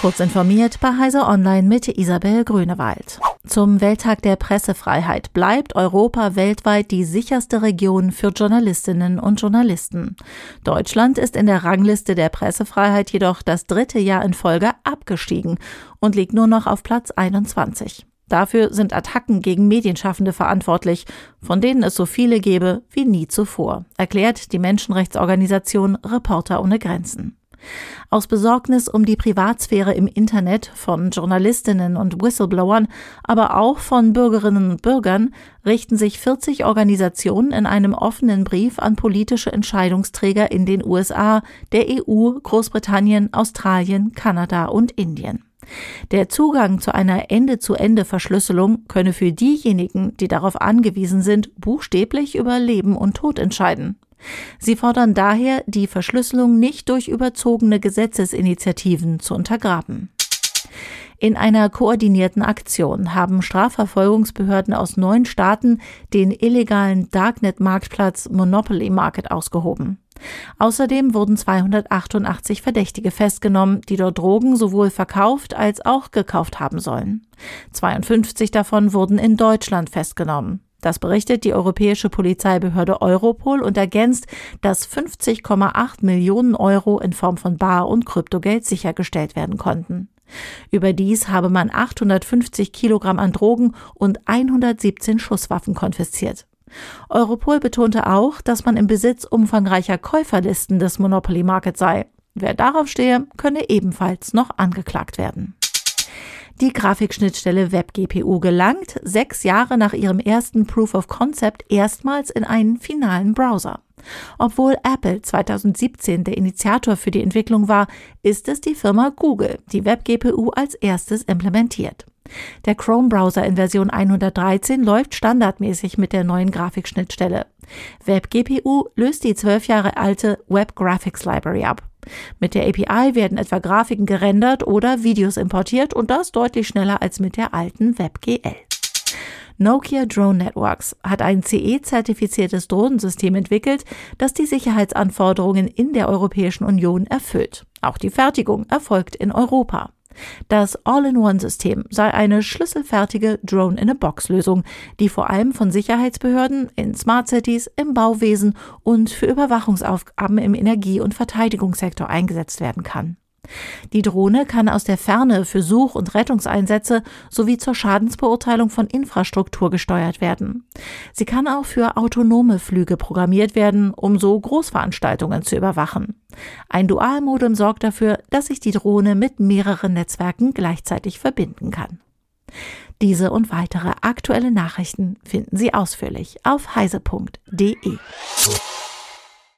Kurz informiert bei Heise Online mit Isabel Grünewald. Zum Welttag der Pressefreiheit bleibt Europa weltweit die sicherste Region für Journalistinnen und Journalisten. Deutschland ist in der Rangliste der Pressefreiheit jedoch das dritte Jahr in Folge abgestiegen und liegt nur noch auf Platz 21. Dafür sind Attacken gegen Medienschaffende verantwortlich, von denen es so viele gäbe wie nie zuvor, erklärt die Menschenrechtsorganisation Reporter ohne Grenzen. Aus Besorgnis um die Privatsphäre im Internet von Journalistinnen und Whistleblowern, aber auch von Bürgerinnen und Bürgern richten sich 40 Organisationen in einem offenen Brief an politische Entscheidungsträger in den USA, der EU, Großbritannien, Australien, Kanada und Indien. Der Zugang zu einer Ende-zu-Ende-Verschlüsselung könne für diejenigen, die darauf angewiesen sind, buchstäblich über Leben und Tod entscheiden. Sie fordern daher, die Verschlüsselung nicht durch überzogene Gesetzesinitiativen zu untergraben. In einer koordinierten Aktion haben Strafverfolgungsbehörden aus neun Staaten den illegalen Darknet-Marktplatz Monopoly Market ausgehoben. Außerdem wurden 288 Verdächtige festgenommen, die dort Drogen sowohl verkauft als auch gekauft haben sollen. 52 davon wurden in Deutschland festgenommen. Das berichtet die europäische Polizeibehörde Europol und ergänzt, dass 50,8 Millionen Euro in Form von Bar- und Kryptogeld sichergestellt werden konnten. Überdies habe man 850 Kilogramm an Drogen und 117 Schusswaffen konfisziert. Europol betonte auch, dass man im Besitz umfangreicher Käuferlisten des Monopoly Market sei. Wer darauf stehe, könne ebenfalls noch angeklagt werden. Die Grafikschnittstelle WebGPU gelangt sechs Jahre nach ihrem ersten Proof of Concept erstmals in einen finalen Browser. Obwohl Apple 2017 der Initiator für die Entwicklung war, ist es die Firma Google, die WebGPU als erstes implementiert. Der Chrome-Browser in Version 113 läuft standardmäßig mit der neuen Grafikschnittstelle. WebGPU löst die zwölf Jahre alte Web Graphics Library ab. Mit der API werden etwa Grafiken gerendert oder Videos importiert und das deutlich schneller als mit der alten WebGL. Nokia Drone Networks hat ein CE-zertifiziertes Drohnensystem entwickelt, das die Sicherheitsanforderungen in der Europäischen Union erfüllt. Auch die Fertigung erfolgt in Europa. Das All-in-One-System sei eine schlüsselfertige Drone-in-a-Box-Lösung, die vor allem von Sicherheitsbehörden in Smart Cities, im Bauwesen und für Überwachungsaufgaben im Energie- und Verteidigungssektor eingesetzt werden kann. Die Drohne kann aus der Ferne für Such- und Rettungseinsätze sowie zur Schadensbeurteilung von Infrastruktur gesteuert werden. Sie kann auch für autonome Flüge programmiert werden, um so Großveranstaltungen zu überwachen. Ein Dualmodem sorgt dafür, dass sich die Drohne mit mehreren Netzwerken gleichzeitig verbinden kann. Diese und weitere aktuelle Nachrichten finden Sie ausführlich auf heise.de.